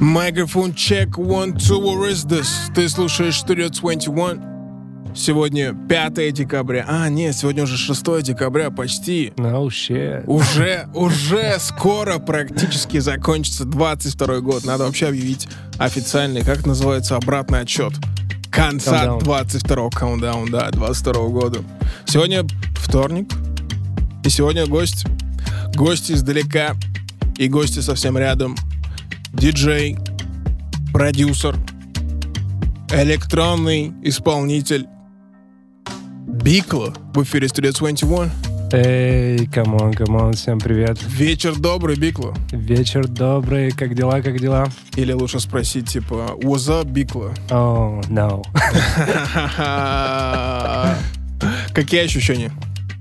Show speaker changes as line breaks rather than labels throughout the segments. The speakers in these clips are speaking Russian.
Microphone check, one, two, where is this? Ты слушаешь Studio 21. Сегодня 5 декабря. А, нет, сегодня уже 6 декабря, почти.
No shit.
Уже, уже скоро практически закончится 22 год. Надо вообще объявить официальный, как называется, обратный отчет. Конца
Countdown.
22 каундаун, да, 22 года. Сегодня вторник. И сегодня гость. Гости издалека. И гости совсем рядом. Диджей, продюсер, электронный исполнитель. Бикло в эфире Studio 21.
Эй, come on, come on, всем привет.
Вечер добрый, Бикло.
Вечер добрый, как дела, как дела?
Или лучше спросить, типа, what's up, Бикло?
О, no.
Какие ощущения?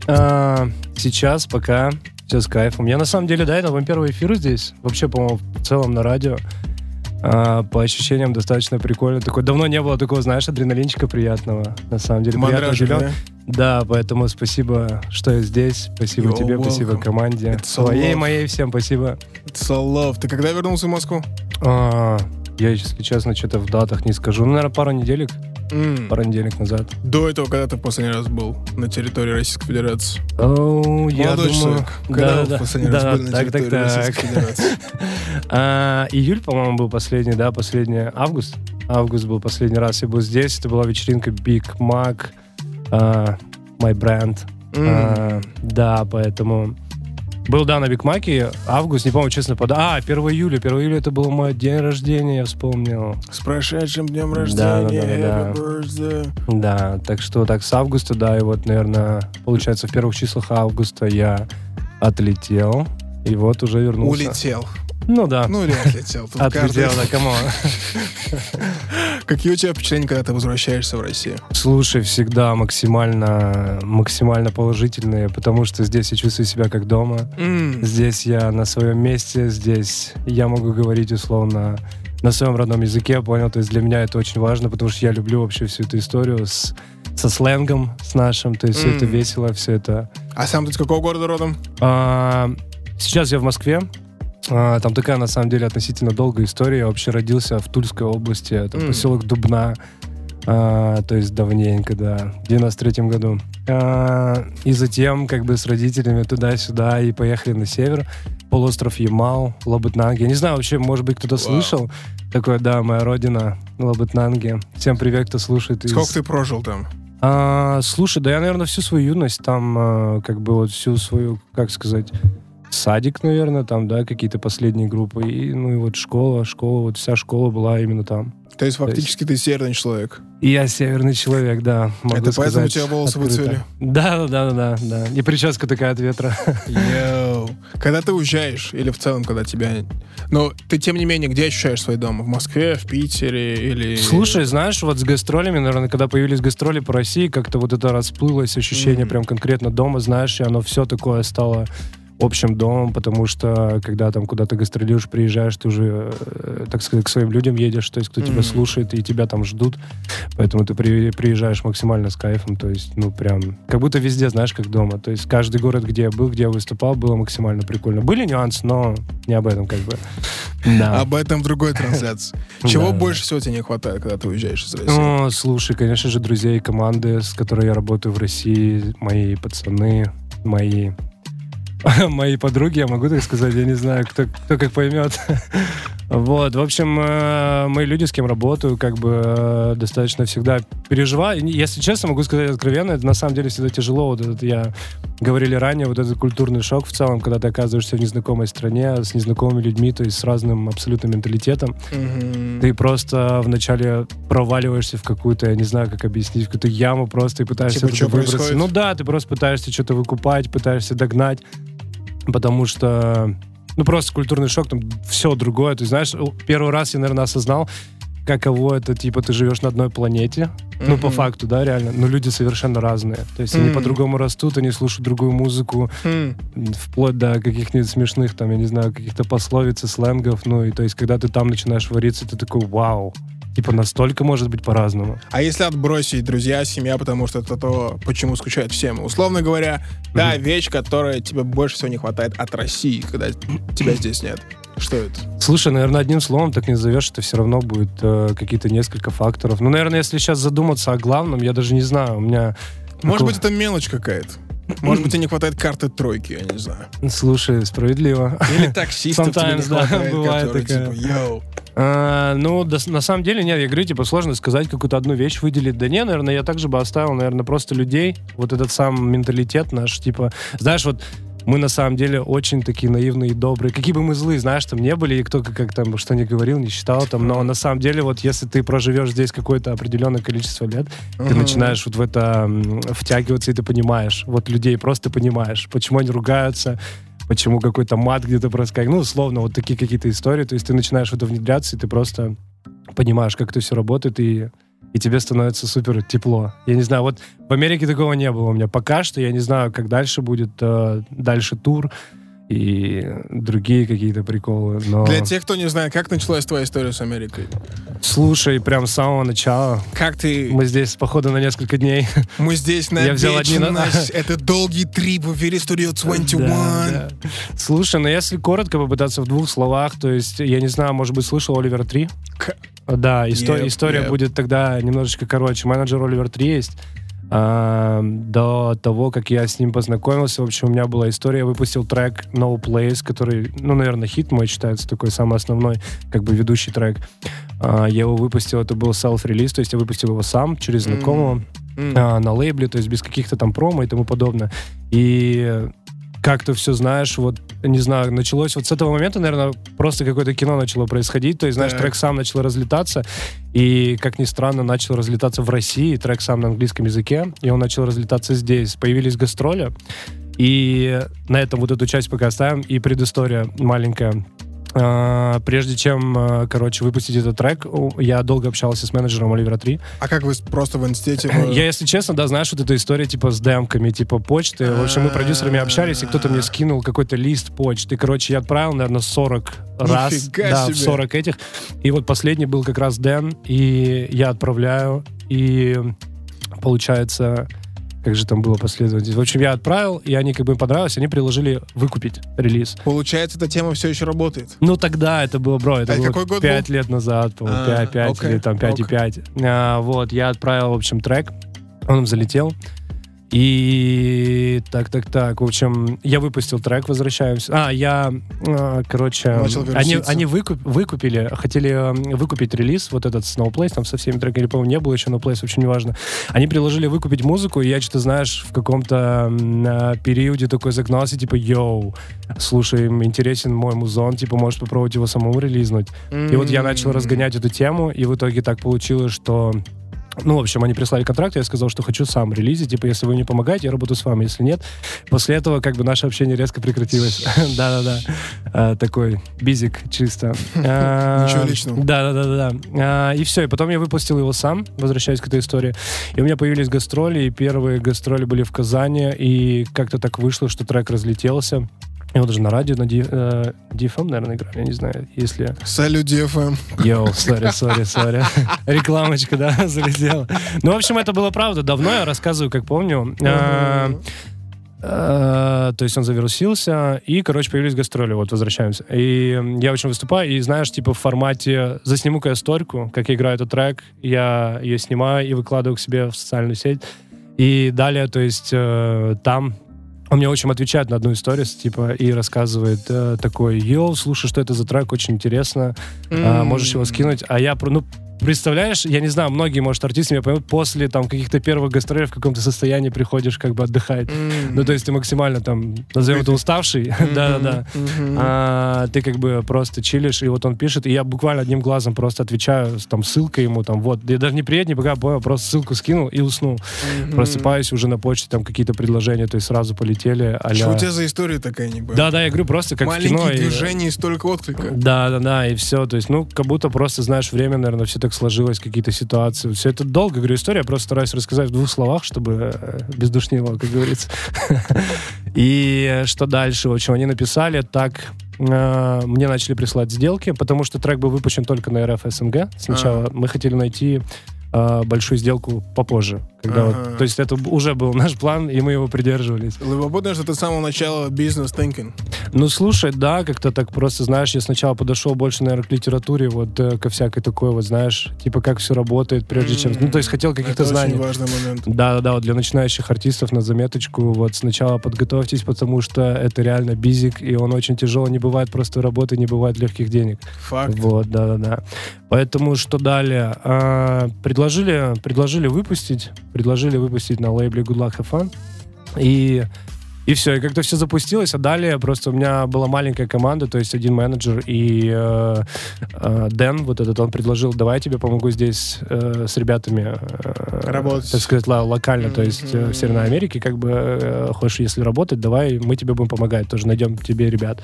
А, Сейчас пока все с кайфом. Я на самом деле, да, это мой первый эфир здесь. Вообще, по-моему, в целом на радио. А, По ощущениям достаточно прикольно. Такой давно не было такого, знаешь, адреналинчика приятного. На самом деле, приятно
Мандраж,
удивлен.
да?
Да, поэтому спасибо, что я здесь. Спасибо
You're
тебе, спасибо
welcome.
команде.
It's love.
моей, всем спасибо.
It's a love. Ты когда вернулся в Москву?
А, Я, если честно, что-то в датах не скажу. Ну, наверное, пару неделек, Пару неделек назад.
До этого, когда ты в последний раз был на территории Российской Федерации?
О, я думаю...
человек, когда в
да,
последний
да,
раз были на
так, так,
территории
так.
Российской Федерации?
А, Июль, по-моему, был последний, да, последний август. Август был последний раз я был здесь. Это была вечеринка Big Mac, а, My Brand. А, да, поэтому... Был, да, на Биг Маке, август, не помню, честно, под... А, 1 июля, 1 июля это был мой день рождения, я вспомнил.
С прошедшим днем
Да,
рождения,
да, да, да,
birthday.
Да, так что так с августа, да, и вот, наверное, получается, в первых числах августа я отлетел, и вот уже вернулся.
Улетел.
Ну да,
Ну или отлетел. Тут
отлетел,
каждый-
да, come on.
Какие у тебя впечатления, когда ты возвращаешься в Россию?
Слушай, всегда максимально, максимально положительные, потому что здесь я чувствую себя как дома.
М,
Здесь я на своем месте, здесь я могу говорить условно на своем родном языке, понял? То есть для меня это очень важно, потому что я люблю вообще всю эту историю с, со сленгом, с нашим, то есть все это весело, все это...
А сам ты из какого города родом?
А, сейчас я в Москве. А, там такая, на самом деле, относительно долгая история. Я вообще родился в Тульской области, это
М.
поселок Дубна. А, то есть давненько, да, в 93 году. А, и затем как бы с родителями туда-сюда и поехали на север. Полуостров Ямал, Лабытнанги. Я не знаю, вообще, может быть, кто-то
Вау.
слышал. Такое, да, моя родина, Лабытнанги. Всем привет, кто слушает. из-
Сколько ты прожил там?
а, слушай, да я, наверное, всю свою юность там, а, как бы вот всю свою, как сказать, садик, наверное, там, да, какие-то последние группы, и, ну и вот школа, школа, вот вся школа была именно там.
То есть фактически ты северный человек.
И я северный человек, да, могу
Это поэтому у
сказать
тебя волосы
открыто.
выцвели?
Да, да, да, да, да. И прическа такая от ветра.
Йоу. Когда ты уезжаешь, или в целом, когда тебя... Но ты, тем не менее, где ощущаешь свой дом? В Москве, в Питере или...
Слушай, знаешь, вот с гастролями, наверное, когда появились гастроли по России, как-то вот это расплылось ощущение
Мгм.
прям конкретно дома, знаешь, и оно все такое стало общим домом, потому что когда там куда-то гастролируешь, приезжаешь, ты уже, э, так сказать, к своим людям едешь, то есть кто тебя
Мгм.
слушает и тебя там ждут, поэтому ты при- приезжаешь максимально с кайфом, то есть, ну, прям, как будто везде, знаешь, как дома, то есть каждый город, где я был, где я выступал, было максимально прикольно. Были нюансы, но не об этом как бы. Да.
Об этом в другой трансляции. Чего
Да, да.
больше всего тебе не хватает, когда ты уезжаешь из России?
О, слушай, конечно же, друзей команды, с которой я работаю в России, мои пацаны, мои мои подруги, я могу так сказать, я не знаю, кто, кто как поймет. Вот, в общем, э, мои люди, с кем работаю, как бы э, достаточно всегда переживаю. Если честно, могу сказать откровенно, это на самом деле всегда тяжело. Вот этот я говорили ранее, вот этот культурный шок в целом, когда ты оказываешься в незнакомой стране с незнакомыми людьми, то есть с разным абсолютно менталитетом.
Мгм.
Ты просто вначале проваливаешься в какую-то, я не знаю, как объяснить, в какую-то яму просто и пытаешься
Типа, что
выбраться.
происходит?
Ну да, ты просто пытаешься что-то выкупать, пытаешься догнать, потому что, ну просто культурный шок, там все другое. Ты знаешь, первый раз я, наверное, осознал, каково это, типа, ты живешь на одной планете, ну, по факту, да, реально, но люди совершенно разные. То есть они
Мгм.
по-другому растут, они слушают другую музыку,
Хм.
вплоть до каких-нибудь смешных, там, я не знаю, каких-то пословиц и сленгов, ну, и то есть, когда ты там начинаешь вариться, ты такой, вау, Типа настолько может быть по-разному.
А если отбросить друзья, семья, потому что это то, почему скучают всем. Условно говоря, та
Мгм.
вещь, которая тебе больше всего не хватает от России, когда тебя здесь нет. Что это?
Слушай, наверное, одним словом так не назовешь, это все равно будет э, какие-то несколько факторов. Ну, наверное, если сейчас задуматься о главном, я даже не знаю. У меня...
Может
такого-
быть, это мелочь какая-то. Может быть, тебе не хватает карты тройки, я не знаю.
Слушай, справедливо.
Или таксистов тебе не
да,
хватает,
бывает
которые
такая.
типа, йоу.
А, ну, да, на самом деле, нет, я говорю, типа, сложно сказать, какую-то одну вещь выделить. Да не, наверное, я также бы оставил, наверное, просто людей, вот этот сам менталитет наш, типа, знаешь, вот мы на самом деле очень такие наивные и добрые. Какие бы мы злые, знаешь, там не были, и кто как, там что не говорил, не считал там, но на самом деле вот если ты проживешь здесь какое-то определенное количество лет, ты начинаешь вот в это втягиваться, и ты понимаешь, вот людей просто понимаешь, почему они ругаются, почему какой-то мат где-то проскакивает. Ну, условно, вот такие какие-то истории. То есть ты начинаешь в это внедряться, и ты просто понимаешь, как это все работает, и, и тебе становится супер тепло. Я не знаю, вот в Америке такого не было у меня. Пока что я не знаю, как дальше будет, э, дальше тур и другие какие-то приколы. Но
Для тех, кто не знает, как началась твоя история с Америкой?
слушай, прям с самого начала.
Как ты...
Мы здесь, походу, на несколько дней.
Мы здесь на
Я взял одни.
Это долгий трип в эфире Studio 21.
Да, да. Слушай, ну если коротко попытаться в двух словах, то есть, я не знаю, может быть, слышал Оливер 3?
К-
Да, исто-
Yep,
история
yep.
будет тогда немножечко короче. Менеджер Оливер 3 есть. А, до того, как я с ним познакомился, в общем, у меня была история, я выпустил трек No Place, который, ну, наверное, хит мой считается, такой самый основной, как бы ведущий трек. А, я его выпустил, это был self-релиз, то есть я выпустил его сам через знакомого
М.
а, на лейбле, то есть без каких-то там промо и тому подобное. И как-то все знаешь, вот, не знаю, началось вот с этого момента, наверное, просто какое-то кино начало происходить, то есть, знаешь,
Так.
трек сам начал разлетаться, и, как ни странно, начал разлетаться в России, трек сам на английском языке, и он начал разлетаться здесь. Появились гастроли, и на этом вот эту часть пока оставим, и предыстория маленькая. А, Прежде чем, а, короче, выпустить этот трек, я долго общался с менеджером Оливера 3,
А как вы просто в институте... вы-
я, если честно, да, знаешь, вот эта история типа с демками, типа почты. В общем, мы продюсерами общались, и кто-то мне скинул какой-то лист почты. Короче, я отправил, наверное, 40 раз.
Нифига
Да,
себе.
в 40 этих. И вот последний был как раз Дэн, и я отправляю, и получается... Как же там было последовательно? В общем, я отправил, и они как бы им понравилось, они предложили выкупить релиз.
Получается, эта тема все еще работает.
Ну, тогда это было, бро, это
А
было
какой год
5 лет назад, по-моему,
А,
5, 5
окей,
или там 5 и
ок.
5. А, вот, я отправил, в общем, трек, он залетел. И так, так, так. В общем, я выпустил трек, возвращаемся. А, я, а, короче, они, они выкуп- выкупили, хотели м, выкупить релиз, вот этот Snowplace, там со всеми треками, или, по-моему, не было еще Snowplace, очень неважно. Они предложили выкупить музыку, и я что-то, знаешь, в каком-то периоде такой загнался, типа, йоу, слушай, им интересен мой музон, типа, можешь попробовать его самому релизнуть. И вот я начал разгонять эту тему, и в итоге так получилось, что... Ну, в общем, они прислали контракт, я сказал, что хочу сам релизить. Типа, если вы мне помогаете, я работаю с вами. Если нет, после этого как бы наше общение резко прекратилось. Да-да-да. А, Такой бизик чисто. А,
Ничего личного.
Да-да-да. да. И все. И потом я выпустил его сам, возвращаясь к этой истории. И у меня появились гастроли, и первые гастроли были в Казани, и как-то так вышло, что трек разлетелся. Его даже на радио, на Ди- э, DFM, наверное, играли, я не знаю, если...
Салют, DFM.
Йоу, сори, сори, сори. Рекламочка, да, залетела. Ну, в общем, это было правда. Давно я рассказываю, как помню. А, а, То есть он завирусился, и, короче, появились гастроли, вот, возвращаемся. И я очень выступаю, и, знаешь, типа в формате засниму-ка я сторику, как я играю этот трек, я ее снимаю и выкладываю к себе в социальную сеть. И далее, то есть э, там он мне очень отвечает на одну историю, типа, и рассказывает э, такой, йоу, слушай, что это за трек, очень интересно, а, можешь его скинуть. А я, ну, представляешь, я не знаю, многие, может, артисты меня поймут, после там каких-то первых гастролей в каком-то состоянии приходишь как бы отдыхать. Ну, то есть ты максимально там, назовем это уставший, да-да-да. А, ты как бы просто чилишь, и вот он пишет, и я буквально одним глазом просто отвечаю, там, ссылкой ему, там, вот, я даже не приедет, не пока понял, просто ссылку скинул и уснул. Просыпаюсь уже на почте, там, какие-то предложения, то есть сразу полетели,
Что у
а
тебя за история такая, не
Да-да, я говорю, просто как в кино.
Маленькие движения и столько отклика.
да, да, да, и все. То есть, ну, как будто просто, знаешь, время, наверное, все так сложилось, какие-то ситуации. Все это долго, говорю, история. Я просто стараюсь рассказать в двух словах, чтобы э, без как говорится. И что дальше? В общем, они написали так, э, мне начали присылать сделки, потому что трек был выпущен только на РФ СНГ. Сначала
А.
мы хотели найти э, большую сделку попозже. Когда
Ага.
вот, то есть это уже был наш план, и мы его придерживались.
Любопытно, что ты с самого начала бизнес thinking.
Ну, слушай, да, как-то так просто, знаешь, я сначала подошел больше, наверное, к литературе, вот э, ко всякой такой вот, знаешь, типа как все работает, прежде чем... Ну, то есть хотел каких-то
Это
знаний.
очень важный момент.
Да-да-да, вот для начинающих артистов на заметочку, вот сначала подготовьтесь, потому что это реально бизик, и он очень тяжелый, не бывает просто работы, не бывает легких денег.
Факт.
Вот, да-да-да. Поэтому что далее? А, предложили, предложили выпустить, предложили выпустить на лейбле Good Luck Have Fun, и и все, и как-то все запустилось, а далее просто у меня была маленькая команда, то есть один менеджер и э, э, Дэн, вот этот, он предложил, давай я тебе помогу здесь э, с ребятами, э,
Работать.
так сказать, локально, то есть э, в Северной Америке, как бы э, хочешь, если работать, давай мы тебе будем помогать, тоже найдем тебе ребят.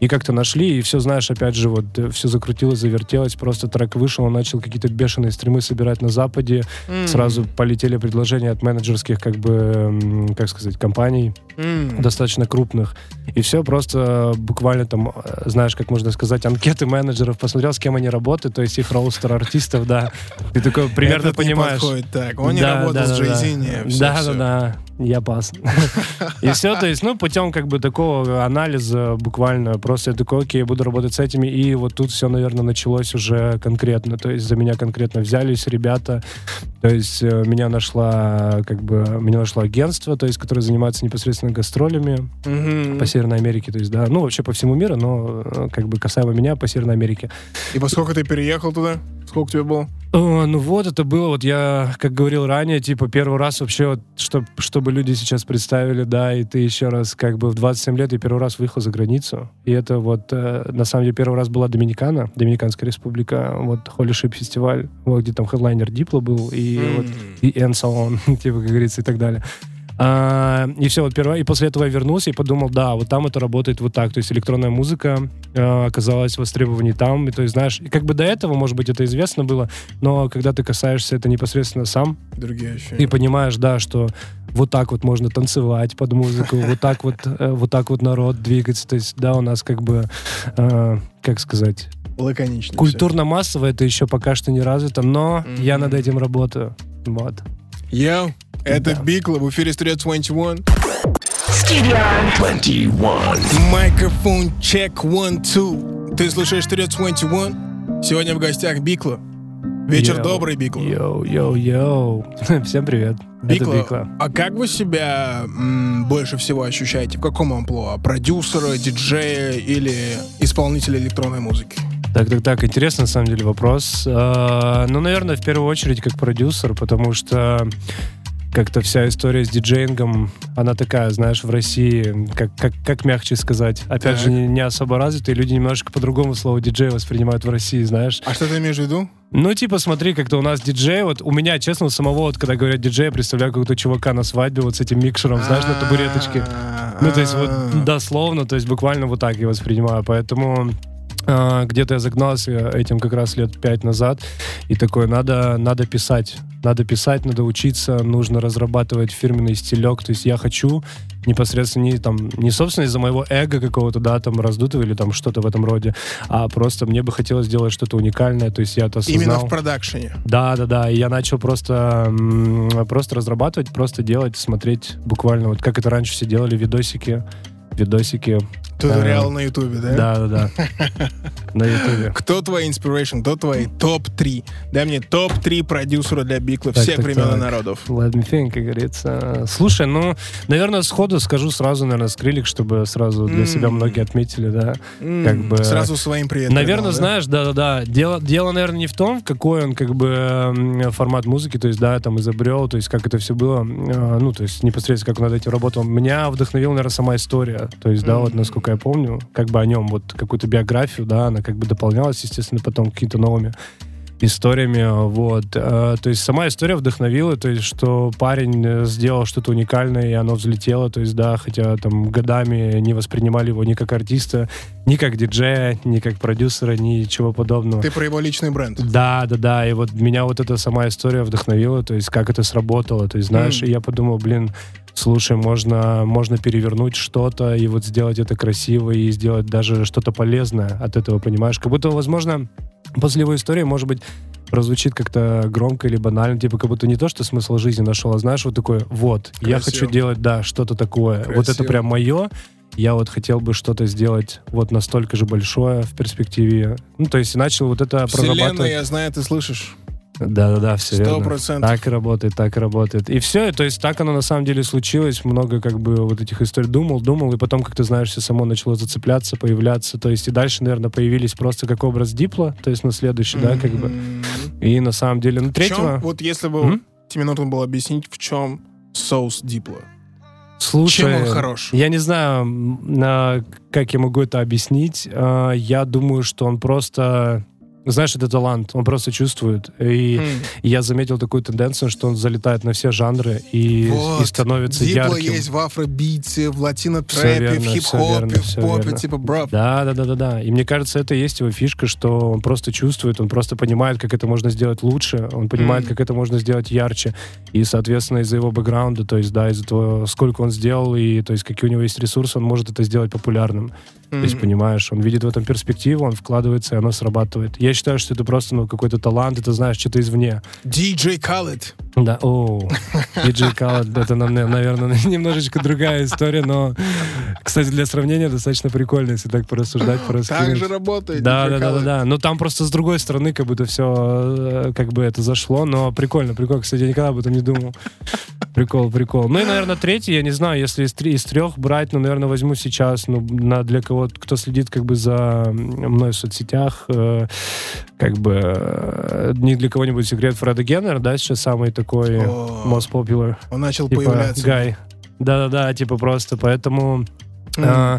И как-то нашли, и все, знаешь, опять же, вот все закрутилось, завертелось, просто трек вышел, он начал какие-то бешеные стримы собирать на Западе,
М.
сразу полетели предложения от менеджерских, как бы, м, как сказать, компаний,
М.
достаточно крупных. И все просто буквально там, э, знаешь, как можно сказать, анкеты менеджеров, посмотрел, с кем они работают, то есть их роустер артистов, да. Ты такой примерно
Этот не
понимаешь.
подходит так. Он не
Да,
работал
да,
с Jay-Z,
да. да, да, я пас. И все, то есть, ну, путем как бы такого анализа буквально, просто я такой, окей, буду работать с этими, и вот тут все, наверное, началось уже конкретно, то есть за меня конкретно взялись ребята, то есть э, меня нашла, как бы, меня нашло агентство, то есть, которое занимается непосредственно гастролями по Северной Америке, то есть, да, ну, вообще по всему миру, но э, как бы касаемо меня по Северной Америке.
И поскольку ты переехал туда, сколько тебе было?
О, ну вот, это было, вот я, как говорил ранее, типа, первый раз вообще, вот, чтоб, чтобы люди сейчас представили, да, и ты еще раз, как бы, в 27 лет я первый раз выехал за границу, и это вот, э, на самом деле, первый раз была Доминикана, Доминиканская республика, вот, Holy Ship фестиваль, вот, где там хедлайнер Дипло был, и вот,
М.
и Энсалон, типа, как говорится, и так далее. А, и все, вот первое, и после этого я вернулся и подумал, да, вот там это работает вот так, то есть электронная музыка э, оказалась востребованней там, и то есть, знаешь, и как бы до этого, может быть, это известно было, но когда ты касаешься это непосредственно сам,
Другие
ты
ощущения.
понимаешь, да, что вот так вот можно танцевать под музыку, вот так вот, э, вот так вот народ двигается, то есть, да, у нас как бы, э, как сказать,
Лаконично.
культурно-массово это еще пока что не развито, но я
Мгм.
над этим работаю, вот.
Yo, это
Да.
Бикла в эфире Studio 21.
Studio.
Микрофон check one, two. Ты слушаешь Studio 21. Сегодня в гостях Бикла. Вечер
Yo,
добрый, Бикла.
Yo, yo, yo. Всем привет.
Бикла,
Это Бикла.
а как вы себя м, больше всего ощущаете? В каком амплуа? Продюсера, диджея или исполнителя электронной музыки?
Так, так, так, интересный на самом деле вопрос. А, ну, наверное, в первую очередь как продюсер, потому что как-то вся история с диджеингом, она такая, знаешь, в России, как, как, как мягче сказать, опять
Так.
же, не, не особо развитые, люди немножко по-другому слово диджей воспринимают в России, знаешь.
А что ты имеешь в виду?
Ну, типа, смотри, как-то у нас диджей, вот у меня, честно, у самого, вот, когда говорят диджей, я представляю какого-то чувака на свадьбе вот с этим микшером, знаешь, на табуреточке. Ну, то есть вот
А.
дословно, то есть буквально вот так я воспринимаю. Поэтому где-то я загнался этим как раз лет пять назад. И такой, надо, надо писать. Надо писать, надо учиться, нужно разрабатывать фирменный стилек. То есть я хочу непосредственно не, там, не собственно из-за моего эго какого-то, да, там, раздутого или там что-то в этом роде, а просто мне бы хотелось сделать что-то уникальное. То есть я это осознал.
Именно в продакшене.
Да, да, да. И я начал просто, просто разрабатывать, просто делать, смотреть буквально, вот как это раньше все делали, видосики, видосики.
Туториал на ютубе, да?
Да, да, да. На ютубе.
Кто твои inspiration, кто твои топ-3? Дай мне топ-3 продюсера для Бикла
Так,
всех
так,
времен и народов.
Let me think, как говорится. Слушай, ну, наверное, сходу скажу сразу, наверное, скрилик, чтобы сразу для себя многие отметили, да. Как бы-
Сразу своим привет.
Наверное,
да?
знаешь, да-да-да. Дело, дело, наверное, не в том, какой он как бы формат музыки, то есть, да, там изобрел, то есть, как это все было, э, ну, то есть, непосредственно, как он над этим работал. Меня вдохновила, наверное, сама история. То есть, да, вот,
Мгм.
Насколько я помню, как бы о нем, вот, какую-то биографию, да, она как бы дополнялась, естественно, потом какими-то новыми историями, вот. Э, То есть сама история вдохновила, то есть что парень э, сделал что-то уникальное, и оно взлетело, то есть да, хотя там годами не воспринимали его ни как артиста, ни как диджея, ни как продюсера, ничего подобного.
Ты про его личный бренд.
Да, да, да, и вот меня вот эта сама история вдохновила, то есть как это сработало, то есть знаешь,
М.
и я подумал, блин, слушай, можно, можно перевернуть что-то и вот сделать это красиво и сделать даже что-то полезное от этого, понимаешь? Как будто, возможно, после его истории, может быть, прозвучит как-то громко или банально, типа как будто не то, что смысл жизни нашел, а знаешь, вот такое, вот, Красиво. я хочу делать, да, что-то такое, Красиво. вот это прям мое, я вот хотел бы что-то сделать вот настолько же большое в перспективе. Ну, то есть начал вот это
Вселенная, прорабатывать. я знаю, ты слышишь.
Да-да-да, все 100%.
верно.
Так работает, так работает. И все, то есть так оно на самом деле случилось. Много как бы вот этих историй думал, думал, и потом, как ты знаешь, все само начало зацепляться, появляться. То есть и дальше, наверное, появились просто как образ Дипла, то есть на следующий, mm-hmm. да, как бы. И на самом деле, ну, третьего...
Чем, вот если бы mm-hmm? тебе нужно было объяснить, в чем соус Дипла?
Слушай,
Чем он хорош?
Я не знаю, как я могу это объяснить. А, я думаю, что он просто знаешь, это талант, он просто чувствует. И mm. я заметил такую тенденцию, что он залетает на все жанры и, вот. и становится Дипло ярким.
есть в афробите, в латино-трэпе, в хип-хопе, в попе, типа, бро.
Да, да, да, да, да. И мне кажется, это и есть его фишка, что он просто чувствует, он просто понимает, как это можно сделать лучше, он понимает, mm. как это можно сделать ярче. И, соответственно, из-за его бэкграунда, то есть, да, из-за того, сколько он сделал, и то есть, какие у него есть ресурсы, он может это сделать популярным. Mm-hmm. То есть, понимаешь, он видит в этом перспективу, он вкладывается, и оно срабатывает. Я считаю, что это просто ну, какой-то талант, это знаешь, что-то извне.
DJ Khaled.
Да, о, DJ Khaled, это, наверное, немножечко другая история, но, кстати, для сравнения достаточно прикольно, если так порассуждать, пораскинуть.
Так же работает.
Да, да, да, да, да. Но там просто с другой стороны как будто все, э, как бы это зашло, но прикольно, прикольно. Кстати, я никогда об этом не думал. Прикол, прикол. Ну и, наверное, третий, я не знаю, если из, из трех брать, ну, наверное, возьму сейчас, ну, на, для кого-то, кто следит как бы за мной в соцсетях, э, как бы э, ни для кого-нибудь секрет Фреда Геннер, да, сейчас самый такой О, most popular.
Он начал типа, появляться.
Гай. Да-да-да, типа просто, поэтому... Mm. А,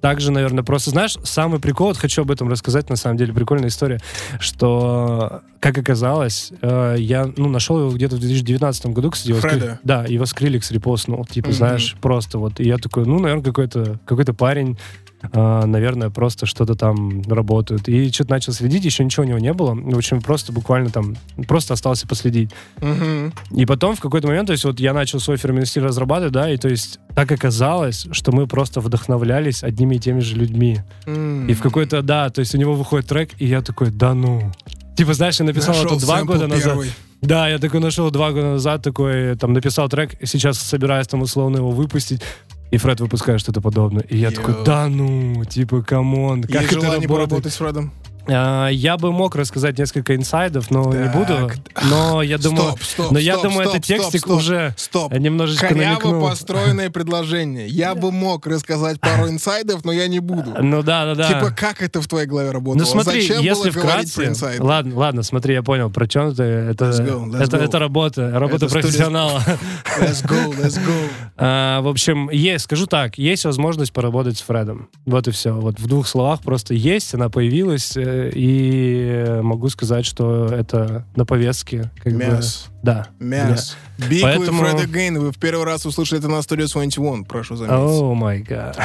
также, наверное, просто, знаешь, самый прикол, вот хочу об этом рассказать, на самом деле, прикольная история, что, как оказалось, э, я, ну, нашел его где-то в 2019 году, кстати. Его
Скри...
Да, его Скриликс репостнул, типа, mm-hmm. знаешь, просто вот. И я такой, ну, наверное, какой-то какой парень, Uh, наверное, просто что-то там работают. И что-то начал следить, еще ничего у него не было. В общем, просто буквально там, просто остался последить.
Uh-huh.
И потом в какой-то момент, то есть вот я начал свой фирменный стиль разрабатывать, да, и то есть так оказалось, что мы просто вдохновлялись одними и теми же людьми.
Uh-huh.
И в какой-то, да, то есть у него выходит трек, и я такой, да ну. Типа, знаешь, я написал Нашел это два года назад. Первый. Да, я такой нашел два года назад, такой, там, написал трек, сейчас собираюсь там условно его выпустить. И Фред выпускает что-то подобное. И я Yo. такой, да ну, типа, come on.
Как Есть желание поработать с Фредом?
А, я бы мог рассказать несколько инсайдов, но так. не буду. Но я думаю,
стоп, стоп,
но я
стоп,
думаю,
стоп,
этот текстик
стоп,
уже
стоп.
немножечко Коряво намекнул.
построенное предложение. Я бы мог рассказать пару инсайдов, но я не буду.
Ну да, да, да.
Типа как это в твоей голове работало?
Ну смотри,
Зачем
если
было
вкратце,
про инсайды?
ладно, ладно, смотри, я понял, про чем ты. Это,
let's go, let's
это,
go.
это работа, работа
Это
профессионала.
Let's go, let's go.
А, в общем, есть, скажу так, есть возможность поработать с Фредом. Вот и все. Вот в двух словах просто есть, она появилась, э, и могу сказать, что это на повестке. Как
Мяс.
Бы, да.
Мяс.
Да.
Big
Поэтому...
Fred again. Вы в первый раз услышали это на Studio 21, прошу заметить.
О май гад.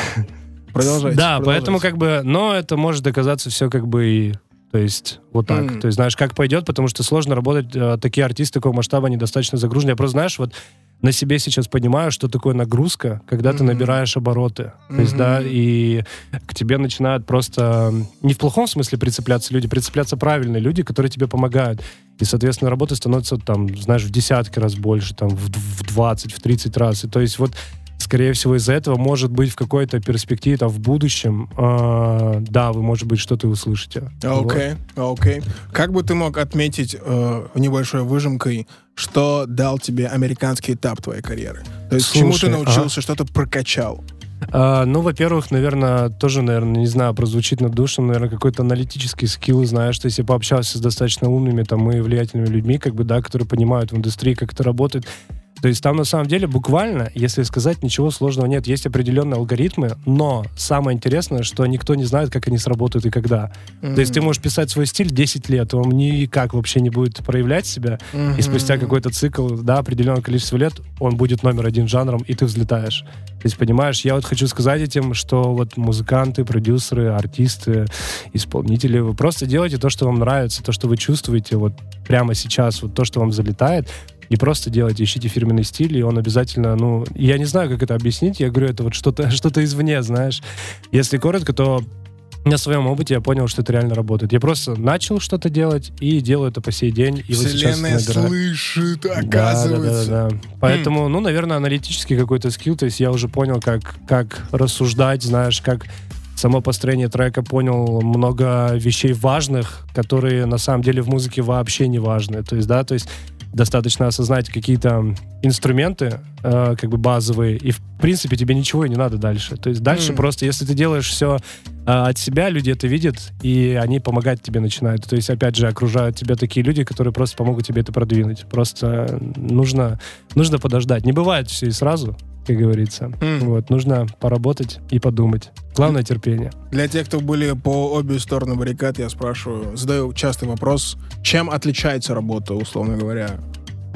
Продолжайте.
Да,
продолжайте.
поэтому как бы, но это может оказаться все как бы и то есть вот так.
Mm.
То есть знаешь, как пойдет, потому что сложно работать. Э, такие артисты такого масштаба, они достаточно загружены. Я просто, знаешь, вот на себе сейчас понимаю, что такое нагрузка, когда mm-hmm. ты набираешь обороты. Mm-hmm. То есть, да, и к тебе начинают просто не в плохом смысле прицепляться люди, прицепляться правильные люди, которые тебе помогают. И, соответственно, работы становится там, знаешь, в десятки раз больше, там, в, в 20, в 30 раз. И, то есть вот скорее всего, из-за этого, может быть, в какой-то перспективе, там, в будущем, э, да, вы, может быть, что-то услышите.
Окей, okay, окей. Okay. Как бы ты мог отметить э, небольшой выжимкой, что дал тебе американский этап твоей карьеры? То есть,
Слушай,
чему ты научился, ага. что ты прокачал?
А, ну, во-первых, наверное, тоже, наверное, не знаю, прозвучит над душем, наверное, какой-то аналитический скилл, знаешь, что если пообщался с достаточно умными там и влиятельными людьми, как бы, да, которые понимают в индустрии, как это работает, то есть там на самом деле буквально, если сказать, ничего сложного нет. Есть определенные алгоритмы, но самое интересное, что никто не знает, как они сработают и когда. Mm-hmm. То есть ты можешь писать свой стиль 10 лет, он никак вообще не будет проявлять себя, mm-hmm. и спустя какой-то цикл, да, определенное количество лет, он будет номер один жанром, и ты взлетаешь. То есть, понимаешь, я вот хочу сказать этим, что вот музыканты, продюсеры, артисты, исполнители, вы просто делайте то, что вам нравится, то, что вы чувствуете вот прямо сейчас, вот то, что вам залетает, и просто делайте, ищите фирменный стиль, и он обязательно, ну, я не знаю, как это объяснить, я говорю, это вот что-то что извне, знаешь. Если коротко, то на своем опыте я понял, что это реально работает. Я просто начал что-то делать и делаю это по сей день. И
Вселенная вот слышит, оказывается.
Да, да, да, да. Поэтому, ну, наверное, аналитический какой-то скилл. То есть я уже понял, как, как рассуждать, знаешь, как само построение трека понял много вещей важных, которые на самом деле в музыке вообще не важны. То есть, да, то есть достаточно осознать какие-то инструменты, э, как бы базовые, и в принципе тебе ничего и не надо дальше. То есть дальше mm. просто, если ты делаешь все э, от себя, люди это видят, и они помогать тебе начинают. То есть, опять же, окружают тебя такие люди, которые просто помогут тебе это продвинуть. Просто нужно, нужно подождать. Не бывает все и сразу как говорится. Mm. Вот, нужно поработать и подумать. Главное терпение.
Для тех, кто были по обе стороны баррикад, я спрашиваю, задаю частый вопрос, чем отличается работа, условно говоря,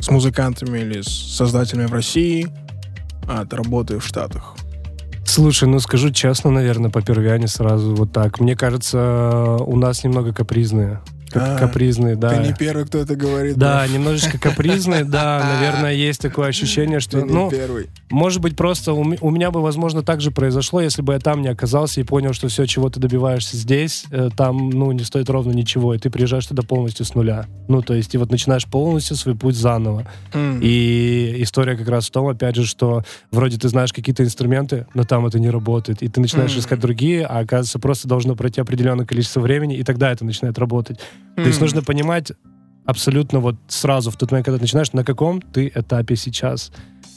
с музыкантами или с создателями в России от работы в Штатах?
Слушай, ну скажу честно, наверное, по первяне сразу вот так. Мне кажется, у нас немного капризные а, капризный, да.
Ты не первый, кто это говорит.
Да, да. немножечко капризный, да, наверное, есть такое ощущение, что, ну, может быть, просто у, у меня бы, возможно, так же произошло, если бы я там не оказался и понял, что все, чего ты добиваешься здесь, э, там, ну, не стоит ровно ничего, и ты приезжаешь туда полностью с нуля. Ну, то есть, и вот начинаешь полностью свой путь заново. Mm. И история как раз в том, опять же, что вроде ты знаешь какие-то инструменты, но там это не работает, и ты начинаешь mm. искать другие, а оказывается, просто должно пройти определенное количество времени, и тогда это начинает работать. Mm. То есть нужно понимать абсолютно вот сразу, в тот момент, когда ты начинаешь, на каком ты этапе сейчас.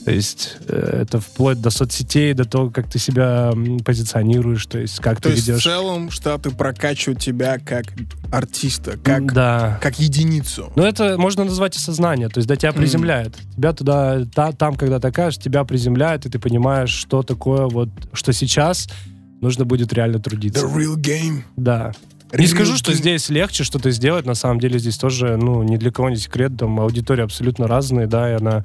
То есть э, это вплоть до соцсетей, до того, как ты себя позиционируешь, то есть как
то
ты
есть
ведешь.
в целом Штаты прокачивают тебя как артиста, как, да. как единицу.
Ну это можно назвать осознание, то есть да, тебя приземляет. Mm. Тебя туда, та, там, когда ты окажешь, тебя приземляет, и ты понимаешь, что такое вот, что сейчас нужно будет реально трудиться.
The real game.
Да. Не скажу, что здесь легче что-то сделать. На самом деле здесь тоже, ну, ни для кого не секрет. Там аудитория абсолютно разная, да, и она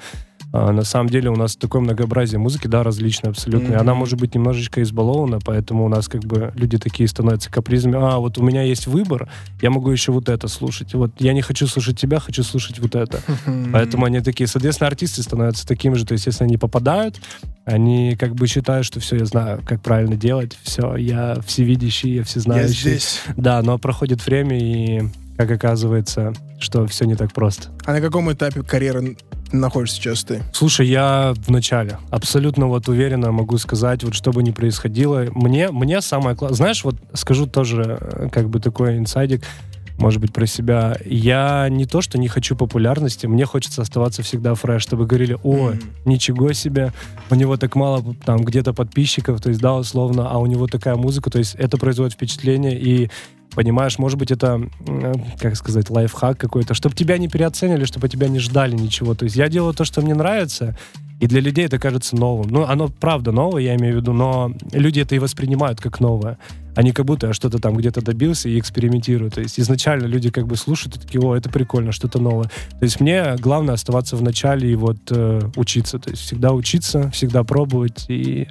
а, на самом деле у нас такое многообразие музыки, да, различное абсолютно. Mm-hmm. И она может быть немножечко избалована, поэтому у нас как бы люди такие становятся капризами. А, вот у меня есть выбор, я могу еще вот это слушать. Вот я не хочу слушать тебя, хочу слушать вот это. Mm-hmm. Поэтому они такие, соответственно, артисты становятся такими же. То есть если они попадают, они как бы считают, что все, я знаю, как правильно делать, все, я всевидящий, я всезнающий.
Я здесь.
Да, но проходит время, и как оказывается, что все не так просто.
А на каком этапе карьеры находишься сейчас ты?
Слушай, я в начале. Абсолютно вот уверенно могу сказать, вот что бы ни происходило. Мне, мне самое классное... Знаешь, вот скажу тоже э, как бы такой инсайдик, может быть, про себя. Я не то, что не хочу популярности, мне хочется оставаться всегда фреш, чтобы говорили, о, mm. ничего себе, у него так мало там где-то подписчиков, то есть, да, условно, а у него такая музыка, то есть это производит впечатление, и Понимаешь, может быть, это, как сказать, лайфхак какой-то, чтобы тебя не переоценили, чтобы тебя не ждали ничего. То есть я делаю то, что мне нравится, и для людей это кажется новым. Ну, оно правда новое, я имею в виду, но люди это и воспринимают как новое. Они как будто что-то там где-то добился и экспериментируют. То есть изначально люди как бы слушают и такие, о, это прикольно, что-то новое. То есть мне главное оставаться в начале и вот э, учиться. То есть всегда учиться, всегда пробовать и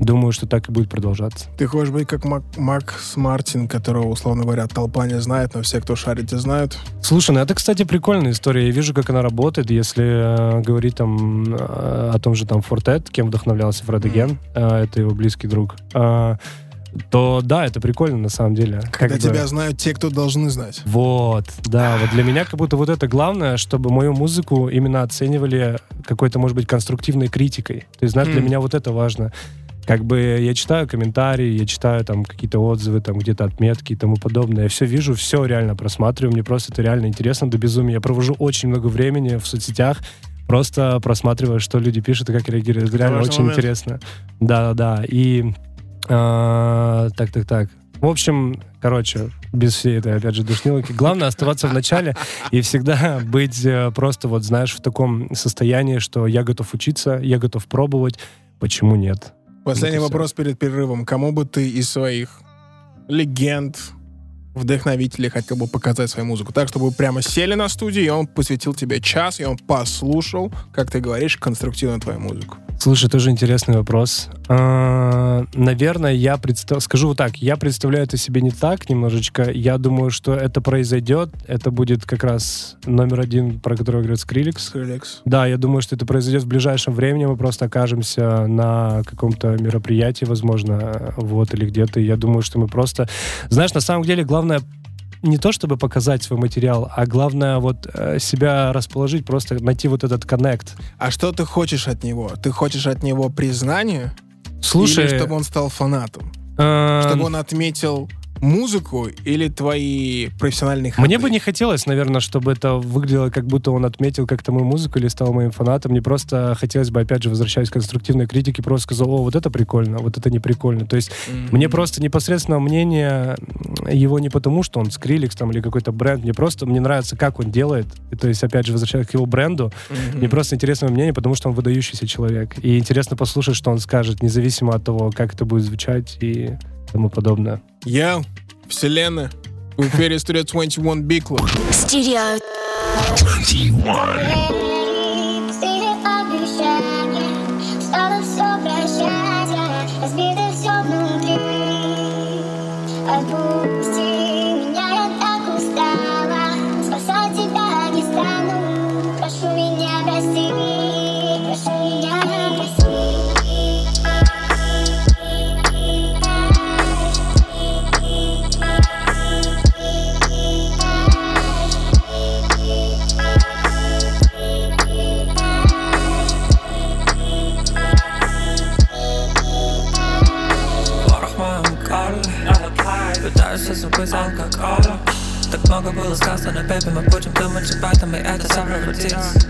Думаю, что так и будет продолжаться.
Ты хочешь быть как Мак Макс Мартин, которого, условно говоря, толпа не знает, но все, кто шарит, те знают?
Слушай, ну это, кстати, прикольная история. Я вижу, как она работает. Если э, говорить там э, о том же там Фортет, кем вдохновлялся Фред mm. э, это его близкий друг, э, то да, это прикольно на самом деле.
Когда как тебя бы... знают те, кто должны знать.
Вот, да, вот для меня как будто вот это главное, чтобы мою музыку именно оценивали какой-то, может быть, конструктивной критикой. То есть, знаешь, mm. для меня вот это важно как бы я читаю комментарии, я читаю там какие-то отзывы, там где-то отметки и тому подобное. Я все вижу, все реально просматриваю. Мне просто это реально интересно до безумия. Я провожу очень много времени в соцсетях, просто просматривая, что люди пишут и как реагируют. Это реально очень момент. интересно. Да-да-да. И а, так, так, так. В общем, короче, без всей этой, опять же, душнилки. Главное оставаться в начале и всегда быть э, просто, вот, знаешь, в таком состоянии, что я готов учиться, я готов пробовать, почему нет?
Последний вопрос перед перерывом. Кому бы ты из своих легенд, вдохновителей хотел бы показать свою музыку? Так, чтобы вы прямо сели на студии, и он посвятил тебе час, и он послушал, как ты говоришь, конструктивно твою музыку.
Слушай, тоже интересный вопрос. А, наверное, я представ... скажу вот так, я представляю это себе не так немножечко. Я думаю, что это произойдет. Это будет как раз номер один, про который говорит Скриликс.
Скриликс.
Да, я думаю, что это произойдет в ближайшем времени. Мы просто окажемся на каком-то мероприятии, возможно, вот или где-то. Я думаю, что мы просто... Знаешь, на самом деле главное не то чтобы показать свой материал, а главное вот э, себя расположить, просто найти вот этот коннект.
А что ты хочешь от него? Ты хочешь от него признания?
Слушай...
Или чтобы он стал фанатом? Э... Чтобы он отметил музыку или твои профессиональные ходы?
Мне бы не хотелось, наверное, чтобы это выглядело, как будто он отметил как-то мою музыку или стал моим фанатом. Мне просто хотелось бы, опять же, возвращаясь к конструктивной критике, просто сказал, о, вот это прикольно, вот это не прикольно. То есть mm-hmm. мне просто непосредственно мнение его не потому, что он скриликс там или какой-то бренд, мне просто, мне нравится, как он делает. И, то есть, опять же, возвращаясь к его бренду, mm-hmm. мне просто интересно мнение, потому что он выдающийся человек. И интересно послушать, что он скажет, независимо от того, как это будет звучать и тому подобное.
Я, Вселенная, в эфире Studio 21 Big Club. Studio 21.
Было сказано, бэби, мы будем думать об этом И это совратится Поле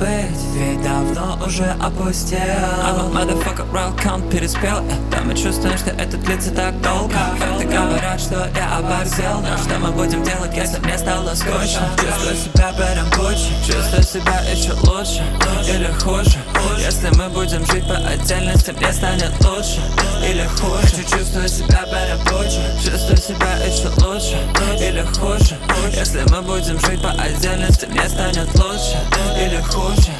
забыть, ведь давно уже опустил I'm a motherfucker, count переспел. Да мы чувствуем, что это длится так долго. Факты говорят, что я оборзел. Но что мы будем делать, если мне стало скучно? Чувствую себя Бэром Гуччи Чувствую себя еще лучше. Или хуже. Если мы будем жить по отдельности, мне станет лучше. Или хуже. Чувствую себя Бэром Гуччи Чувствую себя еще лучше. Или хуже Если мы будем жить по отдельности Мне станет лучше или хуже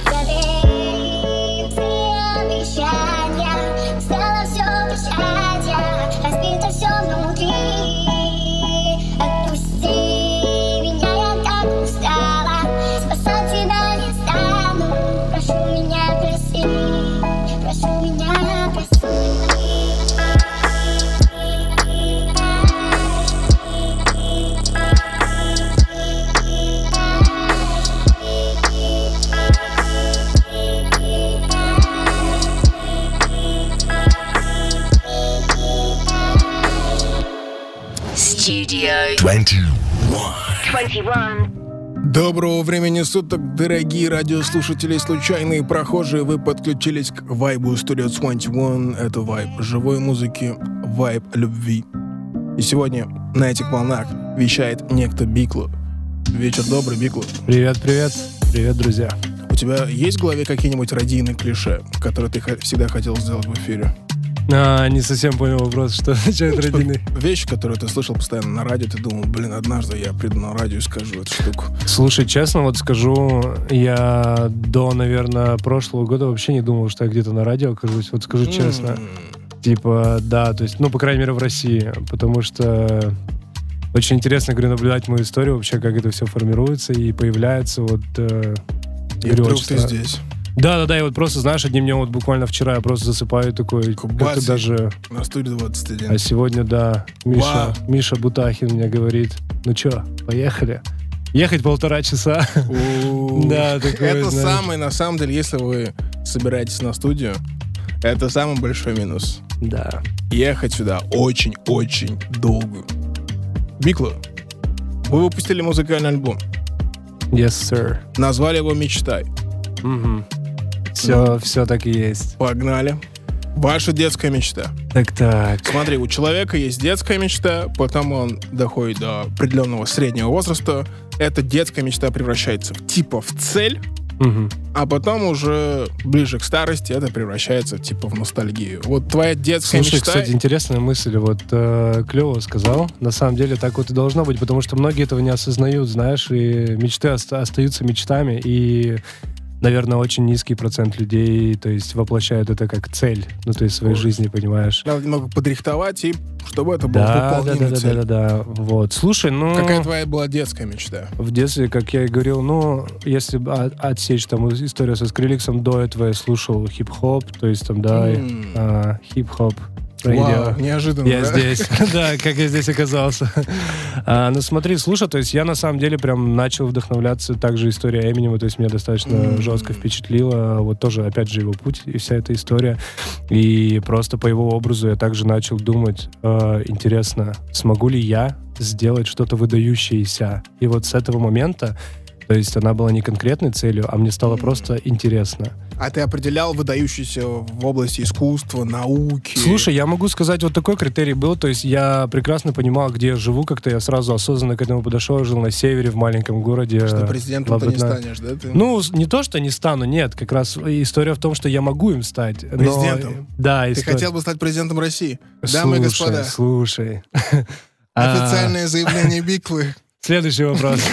21. Доброго времени суток, дорогие радиослушатели и случайные прохожие. Вы подключились к вайбу Studio 21. Это вайб живой музыки, вайб любви. И сегодня на этих волнах вещает некто Бикло. Вечер добрый, Бикло.
Привет, привет. Привет, друзья.
У тебя есть в голове какие-нибудь радийные клише, которые ты всегда хотел сделать в эфире?
А, не совсем понял вопрос, что означает ну, родины.
Вещи, которые ты слышал постоянно на радио, ты думал, блин, однажды я приду на радио и скажу эту штуку.
Слушай, честно вот скажу, я до, наверное, прошлого года вообще не думал, что я где-то на радио окажусь. Вот скажу честно. Типа, да, то есть, ну, по крайней мере, в России. Потому что очень интересно, говорю, наблюдать мою историю вообще, как это все формируется и появляется. Вот, э,
и вдруг ты здесь.
Да, да, да, и вот просто, знаешь, одним днем, вот буквально вчера я просто засыпаю такой, как-то даже...
На студии 21.
А сегодня, да, Миша, Миша Бутахин мне говорит, ну чё, поехали. Ехать полтора часа.
Да, такое, Это самый, на самом деле, если вы собираетесь на студию, это самый большой минус.
Да.
Ехать сюда очень-очень долго. Бикло, вы выпустили музыкальный альбом.
Yes, sir.
Назвали его «Мечтай».
Угу. Все, все так и есть.
Погнали. Ваша детская мечта.
Так, так.
Смотри, у человека есть детская мечта, потом он доходит до определенного среднего возраста. Эта детская мечта превращается в типа в цель,
Мгм.
а потом уже ближе к старости это превращается типа в ностальгию. Вот твоя детская
Слушай,
мечта...
кстати, интересная мысль. Вот э, клево сказал. На самом деле так вот и должно быть, потому что многие этого не осознают, знаешь, и мечты оста- остаются мечтами, и, наверное, очень низкий процент людей, то есть, воплощают это как цель, ну, то есть, своей
Ой.
жизни, понимаешь?
Надо немного подрихтовать, и чтобы это было
Да, да, да, да, да,
целью.
да, да. Вот. Слушай, ну...
Какая твоя была детская мечта?
В детстве, как я и говорил, ну, если отсечь там историю со Скриликсом, до этого я слушал хип-хоп, то есть там, да,
М.
а, хип-хоп,
Вау,
радио.
неожиданно,
Я
да?
здесь, да, как я здесь оказался. А, ну смотри, слушай, то есть я на самом деле прям начал вдохновляться также история Эминема, то есть меня достаточно жестко впечатлило, вот тоже, опять же, его путь и вся эта история. И просто по его образу я также начал думать, э, интересно, смогу ли я сделать что-то выдающееся? И вот с этого момента, то есть она была не конкретной целью, а мне стало просто интересно.
А ты определял выдающийся в области искусства, науки?
Слушай, я могу сказать, вот такой критерий был, то есть я прекрасно понимал, где я живу, как-то я сразу осознанно к этому подошел, я жил на севере, в маленьком городе.
что президентом ты не
Лабытна.
станешь, да? Ты?
Ну, не то, что не стану, нет, как раз история в том, что я могу им стать. но-
Президентом?
Да,
ты
история.
хотел бы стать президентом России? Дамы и
Слушай,
господа,
Слушай. А,
официальное заявление Биклы.
Следующий вопрос.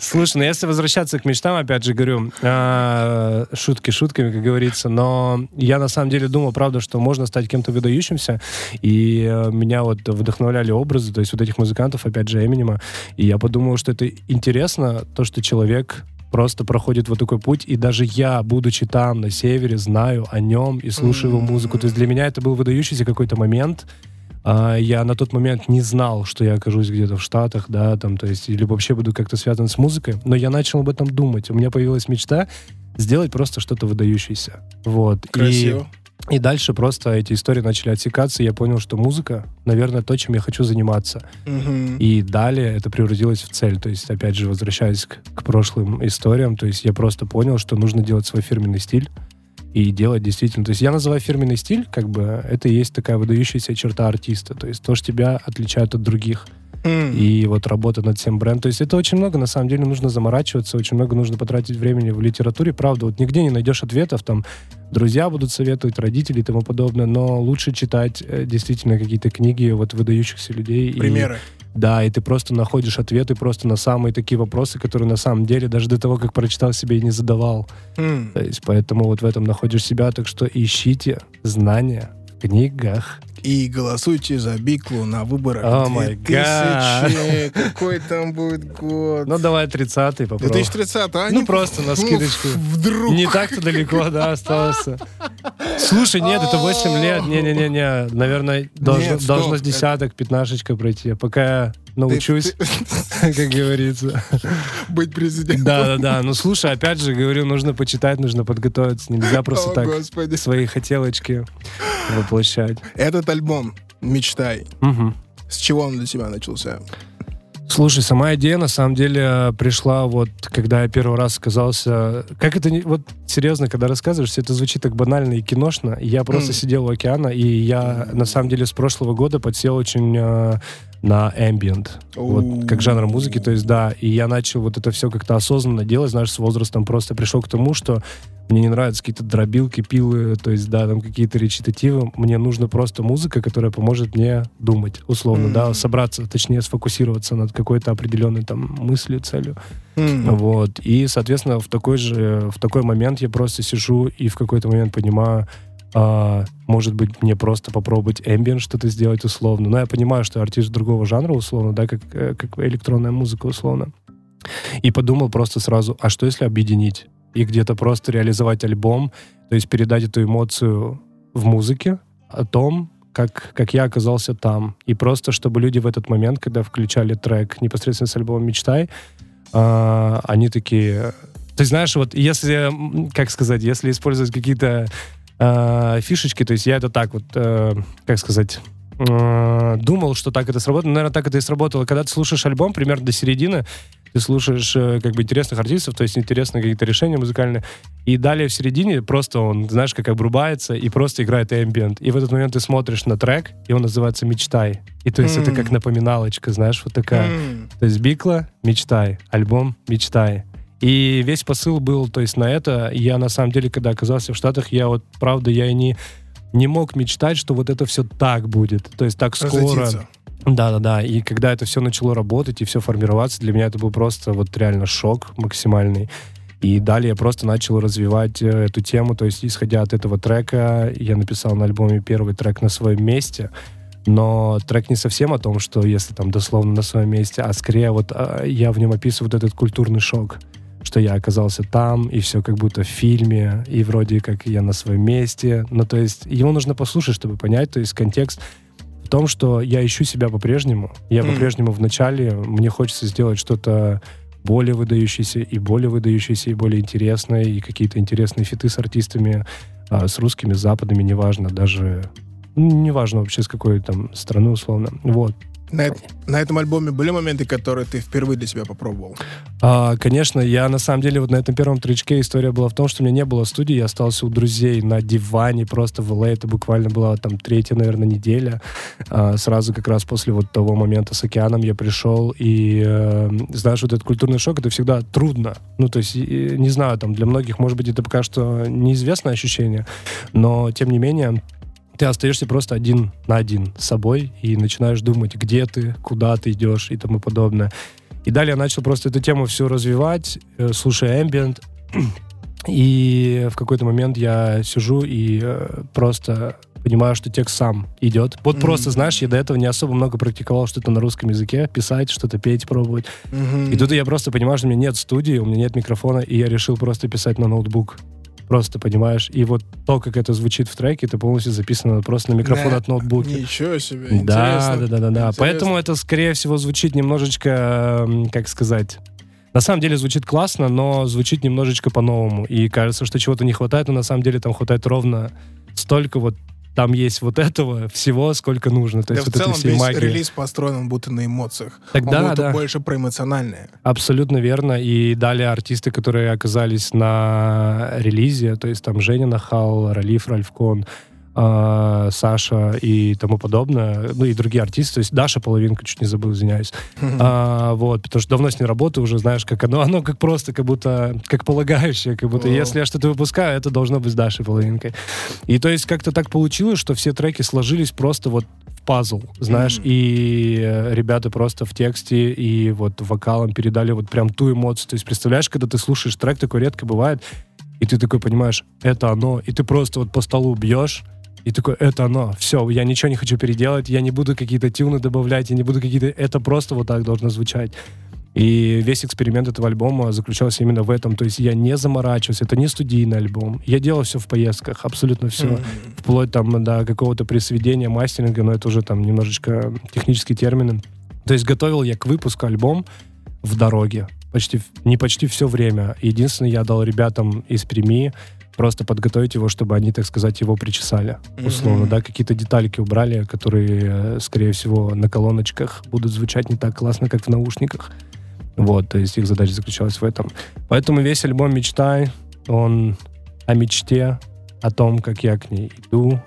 Слушай, ну если возвращаться к мечтам, опять же говорю, а, шутки шутками, как говорится, но я на самом деле думал, правда, что можно стать кем-то выдающимся, и э, меня вот вдохновляли образы, то есть вот этих музыкантов, опять же, Эминема, и я подумал, что это интересно, то, что человек просто проходит вот такой путь, и даже я, будучи там, на севере, знаю о нем и слушаю его музыку. То есть для меня это был выдающийся какой-то момент, я на тот момент не знал, что я окажусь где-то в Штатах, да, там, то есть, или вообще буду как-то связан с музыкой, но я начал об этом думать. У меня появилась мечта сделать просто что-то выдающееся. Вот.
Красиво.
И, и дальше просто эти истории начали отсекаться, и я понял, что музыка, наверное, то, чем я хочу заниматься.
Мгм.
И далее это превратилось в цель. То есть, опять же, возвращаясь к, к прошлым историям, то есть я просто понял, что нужно делать свой фирменный стиль и делать действительно. То есть я называю фирменный стиль, как бы, это и есть такая выдающаяся черта артиста. То есть то, что тебя отличает от других.
М.
И вот работа над всем брендом. То есть это очень много, на самом деле, нужно заморачиваться, очень много нужно потратить времени в литературе. Правда, вот нигде не найдешь ответов, там, друзья будут советовать, родители и тому подобное, но лучше читать э, действительно какие-то книги вот выдающихся людей. и-
Примеры.
да, и ты просто находишь ответы просто на самые такие вопросы, которые на самом деле даже до того, как прочитал себе и не задавал.
М.
То есть поэтому вот в этом находишь себя, так что ищите знания в книгах.
И голосуйте за Биклу на выборах.
О май
2000. Какой там будет год?
Ну, давай 30-й попробуем.
2030, а?
Ну, просто на скидочку.
Вдруг.
Не так-то далеко, да, остался. Слушай, нет, это 8 лет. Не-не-не-не. Наверное, должно, с десяток, пятнашечка пройти. Пока научусь, как говорится.
быть президентом.
Да, да, да. Ну слушай, опять же, говорю, нужно почитать, нужно подготовиться. Нельзя просто так свои хотелочки воплощать.
Этот альбом «Мечтай»,
Мгм.
с чего он для тебя начался?
Слушай, сама идея на самом деле пришла вот, когда я первый раз оказался... Как это... не- Вот серьезно, когда рассказываешь, всё это звучит так банально и киношно. Я просто
М.
сидел у океана, и я на самом деле с прошлого года подсел очень э, на ambient. Вот, как жанр музыки, то есть, да, и я начал вот это все как-то осознанно делать, знаешь, с возрастом просто пришел к тому, что мне не нравятся какие-то дробилки, пилы, то есть, да, там какие-то речитативы, мне нужна просто музыка, которая поможет мне думать, условно, да,
Мгм.
собраться, точнее, сфокусироваться над какой-то определенной там мыслью, целью.
М.
Вот. И, соответственно, в такой же, в такой момент я просто сижу и в какой-то момент понимаю, а, может быть, мне просто попробовать ambient что-то сделать условно. Но я понимаю, что артист другого жанра условно, да, как, э, как электронная музыка условно. И подумал просто сразу, а что если объединить? И где-то просто реализовать альбом, то есть передать эту эмоцию в музыке о том, как, как я оказался там. И просто, чтобы люди в этот момент, когда включали трек непосредственно с альбома «Мечтай», а, они такие... Ты знаешь, вот если, как сказать, если использовать какие-то а, фишечки, то есть я это так вот, э, как сказать, э, думал, что так это сработает. Наверное, так это и сработало. Когда ты слушаешь альбом, примерно до середины, ты слушаешь э, как бы интересных артистов, то есть интересные какие-то решения музыкальные, и далее в середине просто он, знаешь, как обрубается и просто играет ambient. И в этот момент ты смотришь на трек, и он называется «Мечтай». И то есть mm. это как напоминалочка, знаешь, вот такая. Mm. То есть Бикла «Мечтай», альбом «Мечтай». И весь посыл был, то есть на это, я на самом деле, когда оказался в Штатах, я вот, правда, я и не, не мог мечтать, что вот это все так будет. То есть так скоро. Да-да-да, и когда это все начало работать и все формироваться, для меня это был просто вот реально шок максимальный. И далее я просто начал развивать э, эту тему, то есть исходя от этого трека, я написал на альбоме первый трек на своем месте, но трек не совсем о том, что если там дословно на своем месте, а скорее вот а, я в нем описываю вот этот культурный шок, что я оказался там, и все как будто в фильме, и вроде как я на своем месте. Ну, то есть его нужно послушать, чтобы понять, то есть контекст том, что я ищу себя по-прежнему. Я mm. по-прежнему в начале, мне хочется сделать что-то более выдающееся и более выдающееся и более интересное, и какие-то интересные фиты с артистами, а, с русскими, с западными, неважно, даже ну, неважно вообще с какой там страны условно. Вот.
На, на этом альбоме были моменты, которые ты впервые для себя попробовал?
А, конечно, я на самом деле вот на этом первом тречке история была в том, что у меня не было студии, я остался у друзей на диване просто в ЛА, это буквально была там третья, наверное, неделя. А, сразу как раз после вот того момента с океаном я пришел, и э, знаешь, вот этот культурный шок, это всегда трудно. Ну, то есть, не знаю, там для многих, может быть, это пока что неизвестное ощущение, но тем не менее ты остаешься просто один на один с собой и начинаешь думать, где ты, куда ты идешь и тому подобное. И далее я начал просто эту тему все развивать, э, слушая ambient. И в какой-то момент я сижу и э, просто понимаю, что текст сам идет. Вот mm-hmm. просто, знаешь, я до этого не особо много практиковал что-то на русском языке, писать, что-то петь, пробовать. Mm-hmm. И тут я просто понимаю, что у меня нет студии, у меня нет микрофона, и я решил просто писать на ноутбук. Просто, понимаешь? И вот то, как это звучит в треке, это полностью записано просто на микрофон да. от ноутбука.
Ничего себе,
Да, да, да, да, да. Поэтому это, скорее всего, звучит немножечко, как сказать... На самом деле звучит классно, но звучит немножечко по-новому. И кажется, что чего-то не хватает, но на самом деле там хватает ровно столько вот там есть вот этого всего, сколько нужно. То
есть
да,
вот в целом весь магии. релиз построен он будто на эмоциях.
Тогда,
он будто
да.
больше про эмоциональное.
Абсолютно верно. И далее артисты, которые оказались на релизе, то есть там Женя Нахал, Ралиф Ральфкон, э, Саша и тому подобное, ну и другие артисты, то есть Даша половинка, чуть не забыл, извиняюсь. А, вот, потому что давно с ней работаю, уже знаешь, как оно, оно как просто, как будто, как полагающее, как будто, если я что-то выпускаю, это должно быть с Дашей половинкой. И то есть как-то так получилось, что все треки сложились просто вот в пазл, знаешь, mm-hmm. и э, ребята просто в тексте и вот вокалом передали вот прям ту эмоцию. То есть представляешь, когда ты слушаешь трек, такое редко бывает, и ты такой понимаешь, это оно, и ты просто вот по столу бьешь, и такой, это оно, все, я ничего не хочу переделать, я не буду какие-то тюны добавлять, я не буду какие-то... Это просто вот так должно звучать. И весь эксперимент этого альбома заключался именно в этом. То есть я не заморачивался, это не студийный альбом. Я делал все в поездках, абсолютно все. Mm-hmm. Вплоть там до какого-то присведения, мастеринга, но это уже там немножечко технические термины. То есть готовил я к выпуску альбом в дороге. Почти, не почти все время. Единственное, я дал ребятам из Перми просто подготовить его, чтобы они, так сказать, его причесали, условно, mm-hmm. да, какие-то детальки убрали, которые, э, скорее всего, на колоночках будут звучать не так классно, как в наушниках. Вот, то есть их задача заключалась в этом. Поэтому весь альбом «Мечтай», он о мечте, о том, как я к ней иду,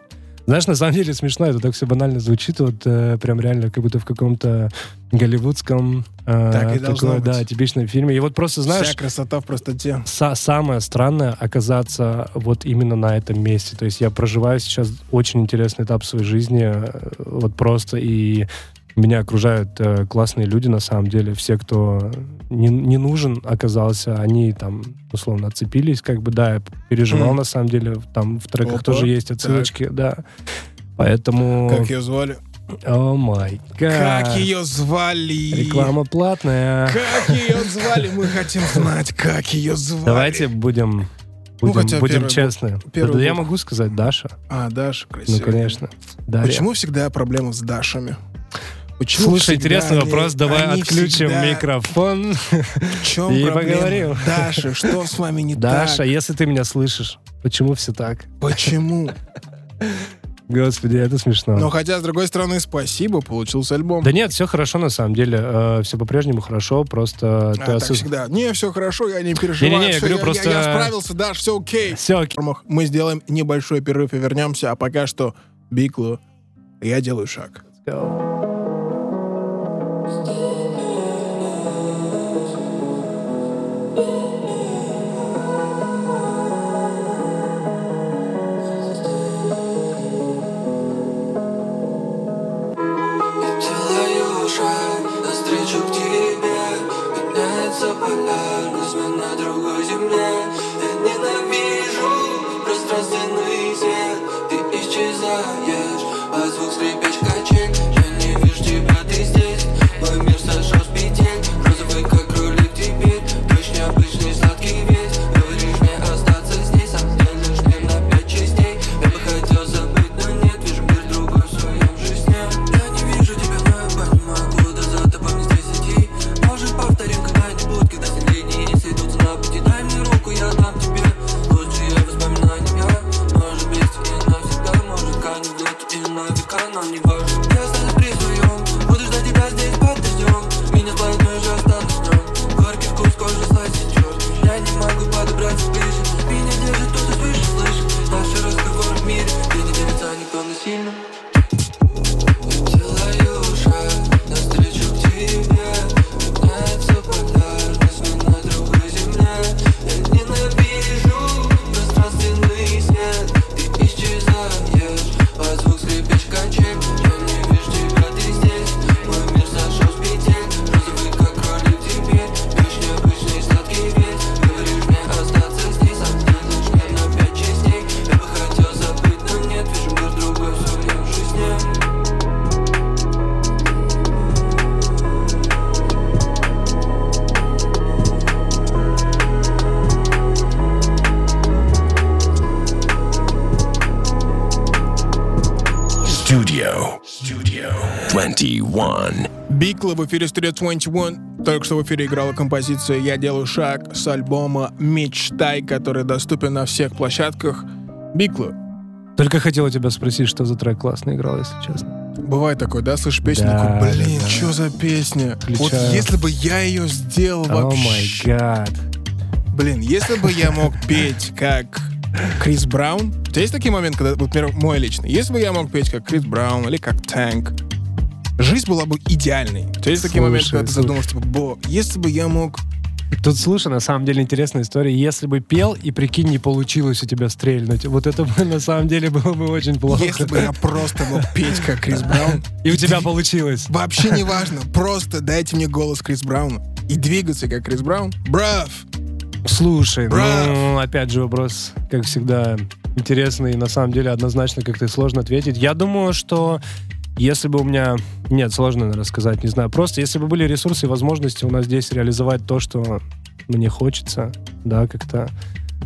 знаешь, на самом деле смешно, это так все банально звучит, вот э, прям реально как будто в каком-то голливудском э, так и такое, быть. да, типичном фильме. И вот просто, знаешь...
Вся красота в простоте.
Са самое странное оказаться вот именно на этом месте. То есть я проживаю сейчас очень интересный этап своей жизни, э, вот просто, и меня окружают э, классные люди, на самом деле. Все, кто не, не нужен оказался, они там, условно, отцепились. Как бы, да, я переживал, mm. на самом деле. Там в треках Опа, тоже есть отсылочки, так. да. Поэтому...
Как ее звали?
О май
Как ее звали?
Реклама платная.
Как ее звали? Мы хотим знать, как ее звали.
Давайте будем ну, будем, ну, будем честны. Первый да, я могу сказать Даша.
А, Даша, красиво.
Ну, конечно.
Дарья. Почему всегда проблема с Дашами?
Почему Слушай, интересный они, вопрос. Давай отключим всегда... микрофон
В чем и поговорим. Даша, что с вами не
Даша, так? Даша, если ты меня слышишь, почему все так?
Почему?
Господи, это смешно.
Но хотя, с другой стороны, спасибо, получился альбом.
Да нет, все хорошо на самом деле. все по-прежнему хорошо, просто...
А,
ты
так
осоз-
всегда. Не, все хорошо, я не переживаю.
Не-не-не, я говорю, просто-
я справился, Даш, все окей.
Все окей.
Мы сделаем небольшой перерыв и вернемся, а пока что Биклу я делаю шаг.
Делаю Меняется полярность, мы на другой земле. Я ненавижу пространственный свет. Ты исчезаешь, а звук скрипяч
Бикла в эфире Studio 21. Только что в эфире играла композиция «Я делаю шаг» с альбома «Мечтай», который доступен на всех площадках. Бикла,
Только хотел у тебя спросить, что за трек классно играл, если честно.
бывает такое, да, слышишь песню,
Да,
такой, блин,
да,
что за песня? Вот
Включаю.
если бы я ее сделал
О
вообще...
май гад.
Блин, если бы я мог петь как Крис Браун, у тебя есть такие моменты, когда, вот, например, мой личный, если бы я мог петь как Крис Браун или как Танк, жизнь была бы идеальной. Тебя есть такие моменты, когда ты
слушай.
задумаешь, типа, бо, если бы я мог...
Тут, слушай, на самом деле интересная история. Если бы пел, и прикинь, не получилось у тебя стрельнуть, вот это бы на самом деле было бы очень плохо.
Если бы я просто мог петь как Крис Браун,
И у тебя получилось.
вообще не важно, просто дайте мне голос Крис Брауна и двигаться как Крис Браун. Брав!
Слушай, ну, опять же вопрос, как всегда, интересный. и На самом деле, однозначно как-то сложно ответить. Я думаю, что если бы у меня... Нет, сложно, наверное, сказать, не знаю. Просто если бы были ресурсы и возможности у нас здесь реализовать то, что мне хочется, да, как-то,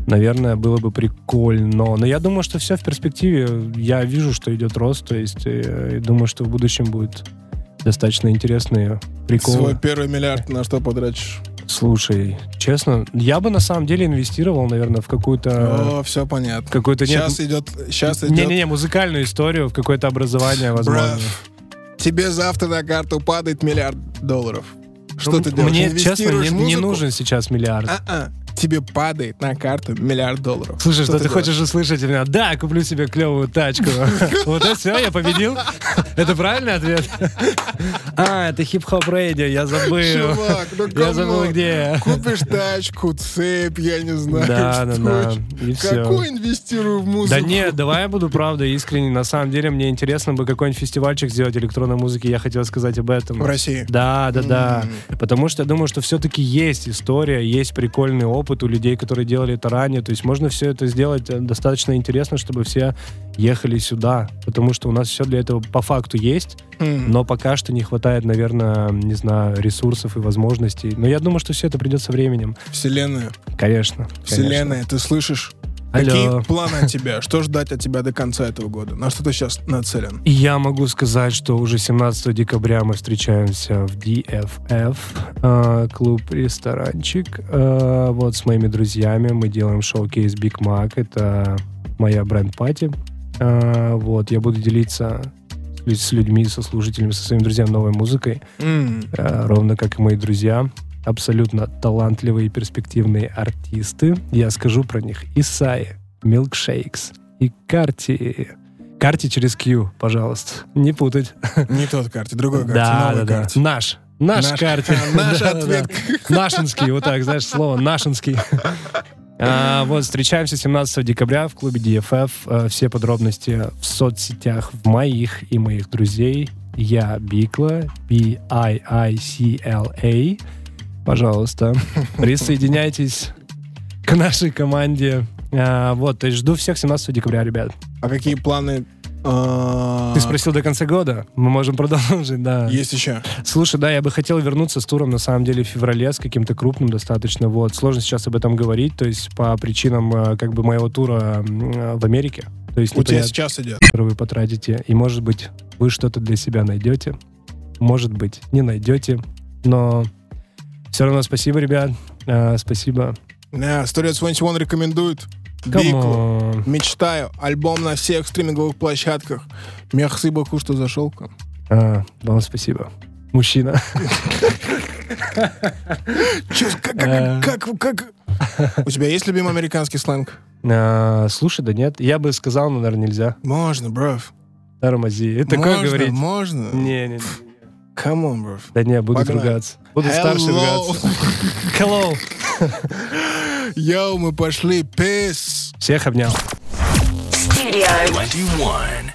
наверное, было бы прикольно. Но я думаю, что все в перспективе. Я вижу, что идет рост, то есть э, и думаю, что в будущем будет достаточно интересные приколы.
Свой первый миллиард на что потратишь?
Слушай, честно, я бы на самом деле инвестировал, наверное, в какую-то...
О, все понятно.
какую-то нет,
Сейчас идет, сейчас идет.
не-не-не, музыкальную историю, в какое-то образование, возможно.
Брав, тебе завтра на карту падает миллиард долларов. Что
Ну,
ты делаешь?
Мне, честно, не, не нужен сейчас миллиард.
А-а. Тебе падает на карту миллиард долларов.
Слушай, что, ты,
делаешь?
хочешь услышать от меня? Да, куплю себе клевую тачку. Вот это все, я победил. Это правильный ответ? А, это хип-хоп радио, я забыл.
Чувак, ну
Я забыл, где.
Купишь тачку, цепь, я не знаю,
Да, да,
что
да.
Какой инвестирую в музыку?
Да нет, давай я буду правда искренне. На самом деле мне интересно бы какой-нибудь фестивальчик сделать электронной музыки. Я хотел сказать об этом.
В России.
Да, да, да. Потому что я думаю, что все-таки есть история, есть прикольный опыт у людей, которые делали это ранее. То есть можно все это сделать э, достаточно интересно, чтобы все ехали сюда. Потому что у нас все для этого по факту есть,
М.
но пока что не хватает, наверное, не знаю, ресурсов и возможностей. Но я думаю, что все это придет со временем.
Вселенная.
Конечно. конечно.
Вселенная, ты слышишь?
Алло.
Какие планы от тебя? Что ждать от тебя до конца этого года? На что ты сейчас нацелен?
Я могу сказать, что уже 17 декабря мы встречаемся в DFF, э, клуб-ресторанчик. Э, вот с моими друзьями мы делаем шоу-кейс Big Mac. Это моя бренд-пати. А, вот, я буду делиться с- людьми, со слушателями, со своими друзьями новой музыкой,
М,
а, ровно как и мои друзья. Абсолютно талантливые и перспективные артисты. Я скажу про них. Исаи, Milkshakes и Карти. Карти через Q, пожалуйста. Не путать.
Не тот карте, другой карте,
Да,
новый
да, да.
карте.
Наш. Наш,
Наш-
карте.
наш ответ.
Нашинский, вот так, знаешь, слово нашинский. А, вот, встречаемся 17 декабря в клубе DFF. А, Все подробности в соцсетях в моих и моих друзей. Я Бикла, B-I-I-C-L-A. Пожалуйста, присоединяйтесь к нашей команде. А, вот, то есть жду всех 17 декабря, ребят.
А какие планы? а,
Ты спросил до конца года? Мы можем продолжить, да.
Есть еще.
Слушай, да, я бы хотел вернуться с туром, на самом деле, в феврале, с каким-то крупным достаточно. Вот. Сложно сейчас об этом говорить, то есть по причинам э, как бы моего тура в Америке. То есть
У тебя сейчас идет.
который вы потратите. И, может быть, вы что-то для себя найдете. Может быть, не найдете. Но все равно спасибо, ребят. Э, спасибо.
Да, Studio 21 рекомендует. Биклу. Мечтаю. Альбом на всех стриминговых площадках. Мерси баку, что зашел к нам.
А, вам спасибо. Мужчина.
Чё, как,
Э.
как, как, как- У тебя есть любимый американский сленг?
А, слушай, да нет. Я бы сказал, но, наверное, нельзя.
Можно, бров.
Тормози. Такое
можно,
говорить.
можно.
Не, не, не.
Come on, бров.
Да не, буду
Погнали.
ругаться. Буду старше
Hello.
ругаться. Hello.
Йоу, мы пошли. Peace.
Всех обнял.
Studio 21.